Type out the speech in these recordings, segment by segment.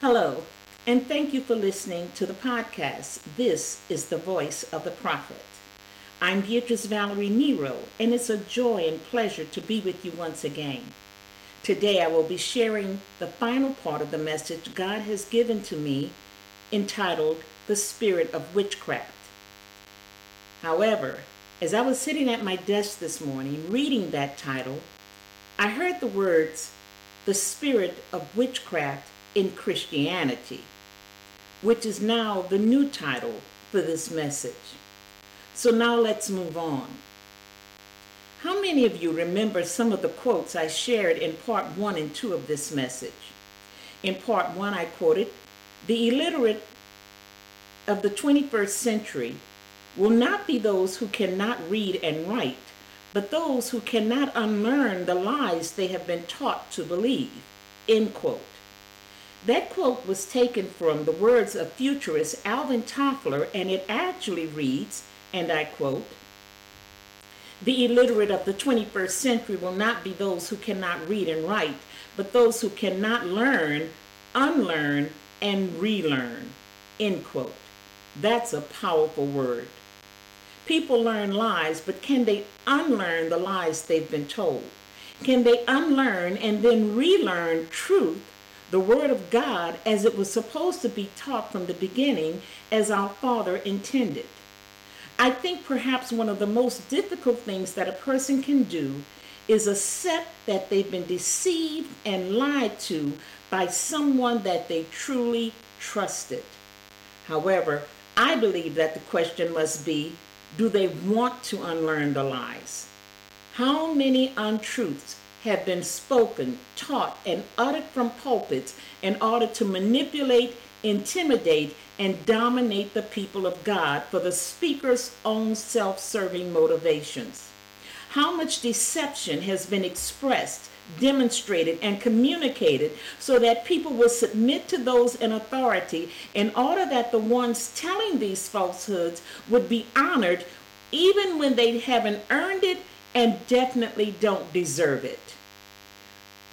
Hello, and thank you for listening to the podcast. This is the voice of the prophet. I'm Beatrice Valerie Nero, and it's a joy and pleasure to be with you once again. Today I will be sharing the final part of the message God has given to me entitled The Spirit of Witchcraft. However, as I was sitting at my desk this morning reading that title, I heard the words, The Spirit of Witchcraft in Christianity, which is now the new title for this message. So now let's move on. How many of you remember some of the quotes I shared in part one and two of this message? In part one, I quoted, The illiterate of the 21st century will not be those who cannot read and write, but those who cannot unlearn the lies they have been taught to believe. End quote. That quote was taken from the words of futurist Alvin Toffler, and it actually reads, and I quote, The illiterate of the 21st century will not be those who cannot read and write, but those who cannot learn, unlearn, and relearn. End quote. That's a powerful word. People learn lies, but can they unlearn the lies they've been told? Can they unlearn and then relearn truth the Word of God as it was supposed to be taught from the beginning, as our Father intended. I think perhaps one of the most difficult things that a person can do is accept that they've been deceived and lied to by someone that they truly trusted. However, I believe that the question must be do they want to unlearn the lies? How many untruths have been spoken, taught, and uttered from pulpits in order to manipulate, intimidate, and dominate the people of God for the speaker's own self serving motivations. How much deception has been expressed, demonstrated, and communicated so that people will submit to those in authority in order that the ones telling these falsehoods would be honored even when they haven't earned it and definitely don't deserve it.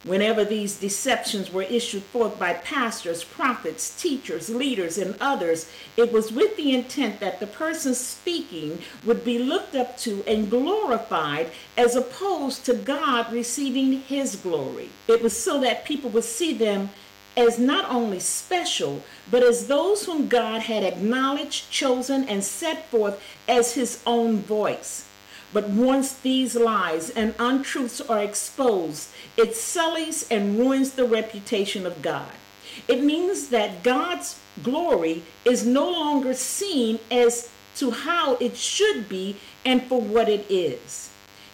Whenever these deceptions were issued forth by pastors, prophets, teachers, leaders, and others, it was with the intent that the person speaking would be looked up to and glorified as opposed to God receiving his glory. It was so that people would see them as not only special, but as those whom God had acknowledged, chosen, and set forth as his own voice. But once these lies and untruths are exposed, it sullies and ruins the reputation of God. It means that God's glory is no longer seen as to how it should be and for what it is.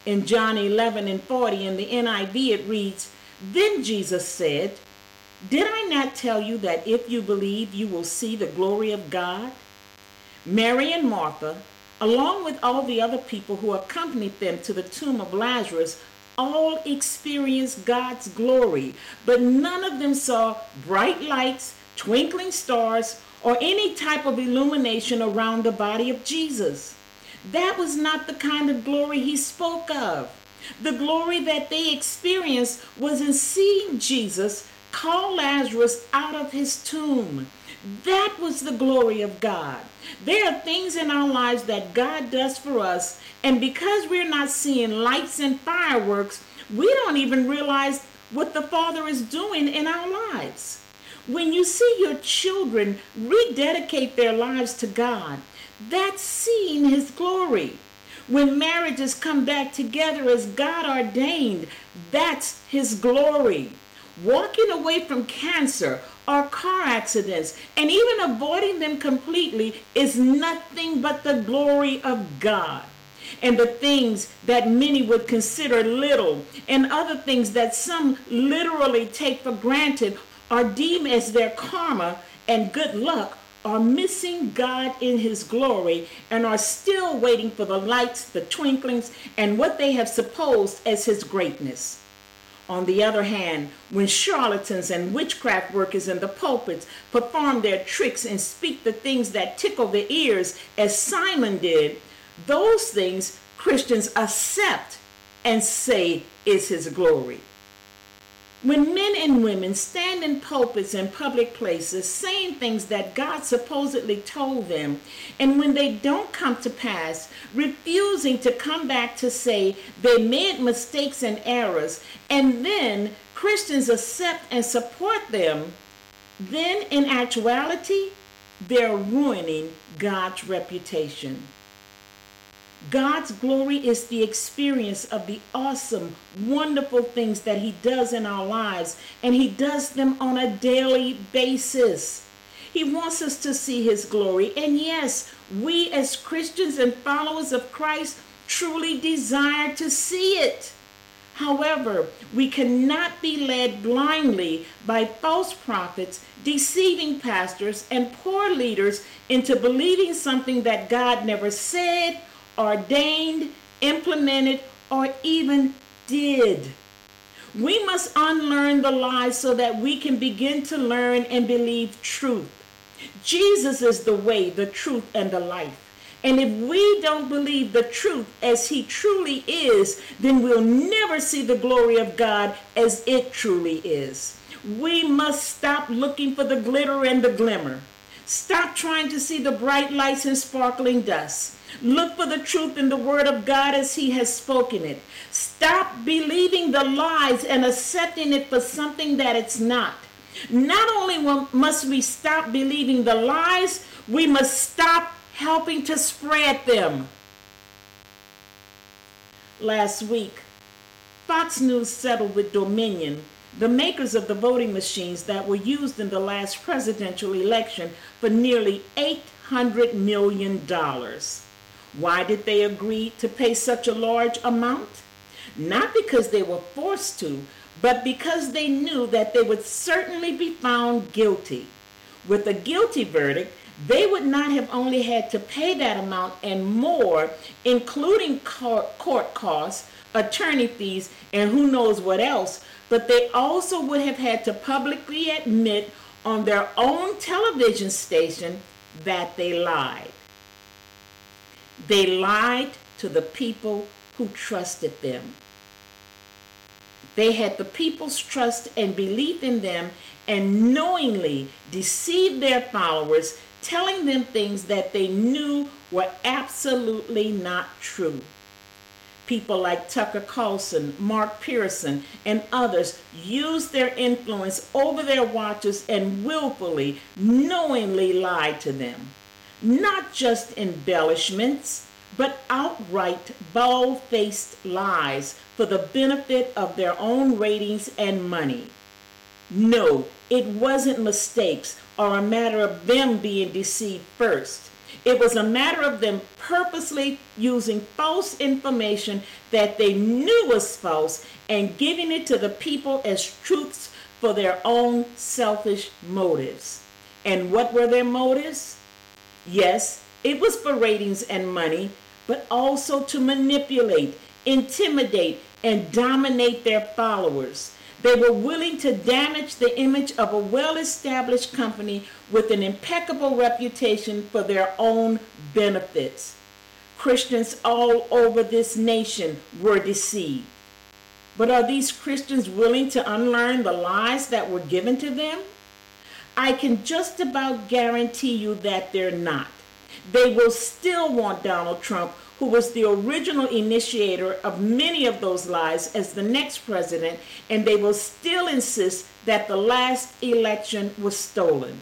In John 11 and 40 in the NIV, it reads, Then Jesus said, Did I not tell you that if you believe, you will see the glory of God? Mary and Martha along with all the other people who accompanied them to the tomb of Lazarus, all experienced God's glory, but none of them saw bright lights, twinkling stars, or any type of illumination around the body of Jesus. That was not the kind of glory he spoke of. The glory that they experienced was in seeing Jesus call Lazarus out of his tomb. That was the glory of God. There are things in our lives that God does for us, and because we're not seeing lights and fireworks, we don't even realize what the Father is doing in our lives. When you see your children rededicate their lives to God, that's seeing His glory. When marriages come back together as God ordained, that's His glory. Walking away from cancer or car accidents, and even avoiding them completely is nothing but the glory of God. And the things that many would consider little, and other things that some literally take for granted or deem as their karma and good luck, are missing God in His glory and are still waiting for the lights, the twinklings, and what they have supposed as His greatness. On the other hand, when charlatans and witchcraft workers in the pulpits perform their tricks and speak the things that tickle the ears, as Simon did, those things Christians accept and say is his glory. When men and women stand in pulpits and public places saying things that God supposedly told them, and when they don't come to pass, refusing to come back to say they made mistakes and errors, and then Christians accept and support them, then in actuality, they're ruining God's reputation. God's glory is the experience of the awesome, wonderful things that He does in our lives, and He does them on a daily basis. He wants us to see His glory, and yes, we as Christians and followers of Christ truly desire to see it. However, we cannot be led blindly by false prophets, deceiving pastors, and poor leaders into believing something that God never said ordained, implemented, or even did. We must unlearn the lies so that we can begin to learn and believe truth. Jesus is the way, the truth, and the life. And if we don't believe the truth as He truly is, then we'll never see the glory of God as it truly is. We must stop looking for the glitter and the glimmer. Stop trying to see the bright lights and sparkling dust. Look for the truth in the Word of God as He has spoken it. Stop believing the lies and accepting it for something that it's not. Not only must we stop believing the lies, we must stop helping to spread them. Last week, Fox News settled with Dominion, the makers of the voting machines that were used in the last presidential election, for nearly $800 million. Why did they agree to pay such a large amount? Not because they were forced to, but because they knew that they would certainly be found guilty. With a guilty verdict, they would not have only had to pay that amount and more, including court costs, attorney fees, and who knows what else, but they also would have had to publicly admit on their own television station that they lied. They lied to the people who trusted them. They had the people's trust and belief in them and knowingly deceived their followers, telling them things that they knew were absolutely not true. People like Tucker Carlson, Mark Pearson, and others used their influence over their watchers and willfully, knowingly lied to them not just embellishments, but outright bald faced lies for the benefit of their own ratings and money. No, it wasn't mistakes or a matter of them being deceived first. It was a matter of them purposely using false information that they knew was false and giving it to the people as truths for their own selfish motives. And what were their motives? Yes, it was for ratings and money, but also to manipulate, intimidate, and dominate their followers. They were willing to damage the image of a well established company with an impeccable reputation for their own benefits. Christians all over this nation were deceived. But are these Christians willing to unlearn the lies that were given to them? I can just about guarantee you that they're not. They will still want Donald Trump, who was the original initiator of many of those lies, as the next president, and they will still insist that the last election was stolen.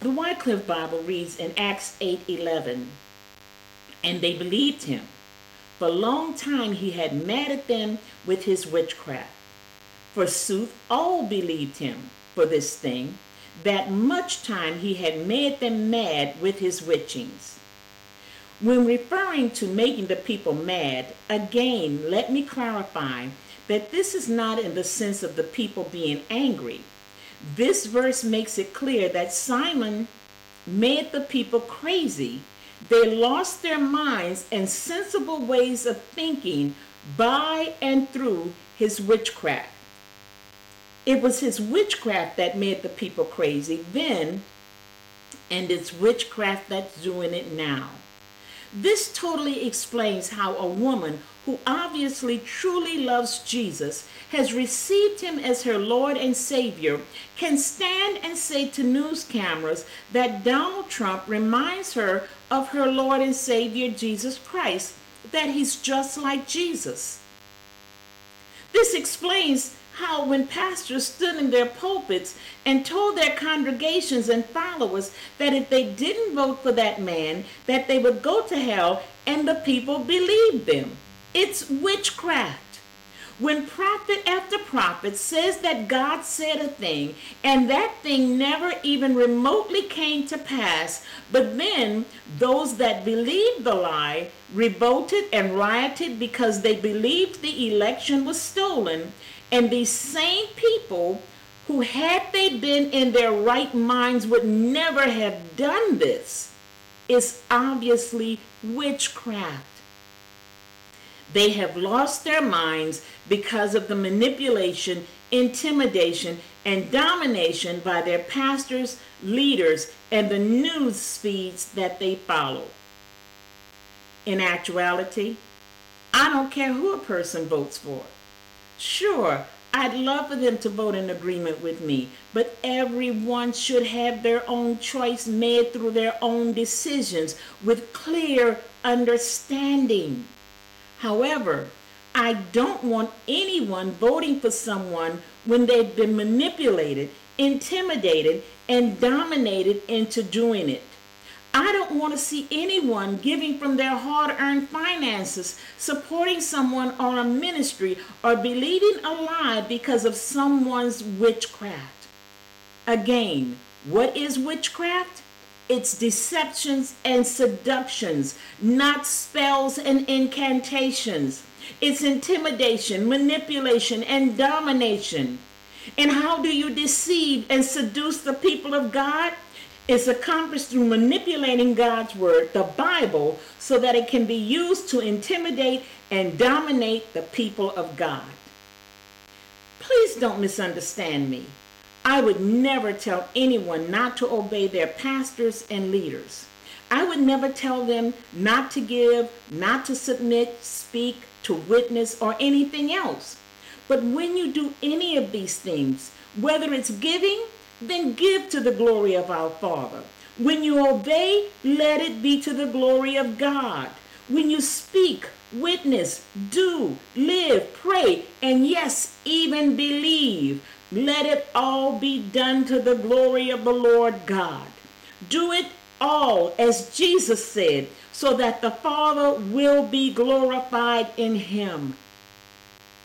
The Wycliffe Bible reads in Acts 8:11, and they believed him. For a long time he had maddened them with his witchcraft. Forsooth, all believed him for this thing, that much time he had made them mad with his witchings. When referring to making the people mad, again, let me clarify that this is not in the sense of the people being angry. This verse makes it clear that Simon made the people crazy. They lost their minds and sensible ways of thinking by and through his witchcraft. It was his witchcraft that made the people crazy then, and it's witchcraft that's doing it now. This totally explains how a woman who obviously truly loves Jesus, has received him as her Lord and Savior, can stand and say to news cameras that Donald Trump reminds her of her Lord and Savior Jesus Christ, that he's just like Jesus. This explains how when pastors stood in their pulpits and told their congregations and followers that if they didn't vote for that man that they would go to hell and the people believed them. It's witchcraft. When prophet after prophet says that God said a thing and that thing never even remotely came to pass, but then those that believed the lie revolted and rioted because they believed the election was stolen, and these same people who, had they been in their right minds, would never have done this, is obviously witchcraft. They have lost their minds because of the manipulation, intimidation, and domination by their pastors, leaders, and the news feeds that they follow. In actuality, I don't care who a person votes for. Sure, I'd love for them to vote in agreement with me, but everyone should have their own choice made through their own decisions with clear understanding. However, I don't want anyone voting for someone when they've been manipulated, intimidated, and dominated into doing it. I don't want to see anyone giving from their hard earned finances, supporting someone on a ministry, or believing a lie because of someone's witchcraft. Again, what is witchcraft? It's deceptions and seductions, not spells and incantations. It's intimidation, manipulation, and domination. And how do you deceive and seduce the people of God? It's accomplished through manipulating God's word, the Bible, so that it can be used to intimidate and dominate the people of God. Please don't misunderstand me. I would never tell anyone not to obey their pastors and leaders. I would never tell them not to give, not to submit, speak, to witness, or anything else. But when you do any of these things, whether it's giving, then give to the glory of our Father. When you obey, let it be to the glory of God. When you speak, witness, do, live, pray, and yes, even believe, let it all be done to the glory of the Lord God. Do it all as Jesus said, so that the Father will be glorified in him.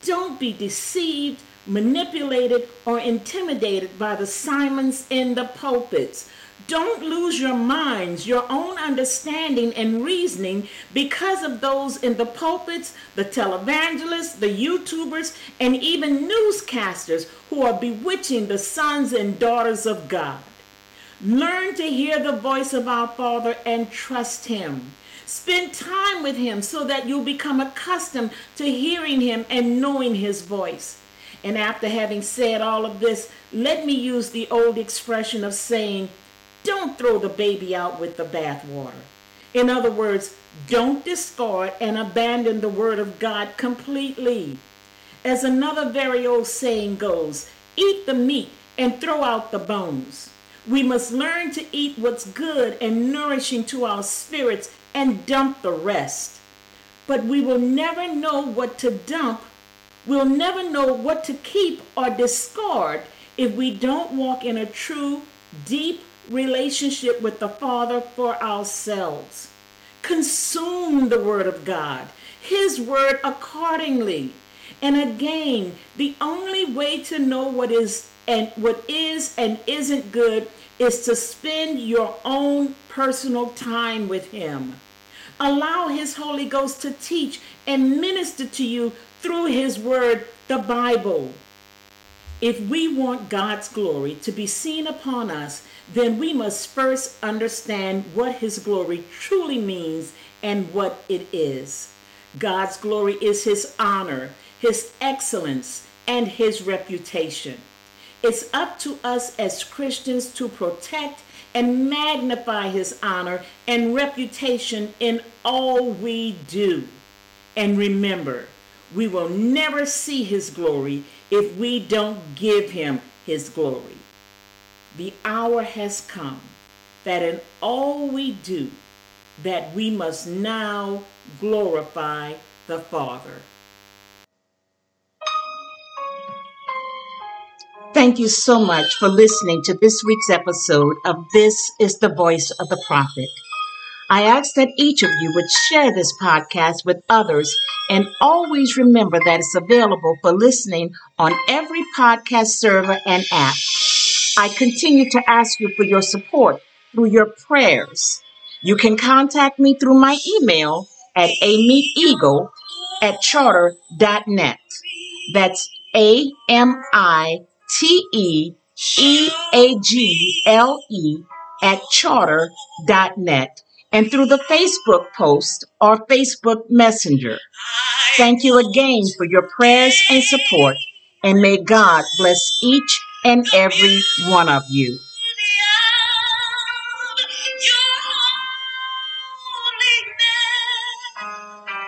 Don't be deceived, manipulated, or intimidated by the Simons in the pulpits don't lose your minds, your own understanding and reasoning because of those in the pulpits, the televangelists, the YouTubers, and even newscasters who are bewitching the sons and daughters of God. Learn to hear the voice of our Father and trust Him. Spend time with Him so that you'll become accustomed to hearing Him and knowing His voice. And after having said all of this, let me use the old expression of saying, don't throw the baby out with the bathwater. In other words, don't discard and abandon the Word of God completely. As another very old saying goes, eat the meat and throw out the bones. We must learn to eat what's good and nourishing to our spirits and dump the rest. But we will never know what to dump. We'll never know what to keep or discard if we don't walk in a true, deep, relationship with the Father for ourselves. Consume the Word of God, His Word accordingly. And again, the only way to know what is and what is and isn't good is to spend your own personal time with Him. Allow His Holy Ghost to teach and minister to you through His Word, the Bible. If we want God's glory to be seen upon us, then we must first understand what His glory truly means and what it is. God's glory is His honor, His excellence, and His reputation. It's up to us as Christians to protect and magnify his honor and reputation in all we do. And remember, we will never see his glory if we don't give him his glory. The hour has come that in all we do, that we must now glorify the Father. Thank you so much for listening to this week's episode of This is the Voice of the Prophet. I ask that each of you would share this podcast with others and always remember that it's available for listening on every podcast server and app. I continue to ask you for your support through your prayers. You can contact me through my email at amiteeagle at charter.net. That's A M I T E E A G L E at charter.net and through the Facebook post or Facebook Messenger. Thank you again for your prayers and support, and may God bless each and every one of you.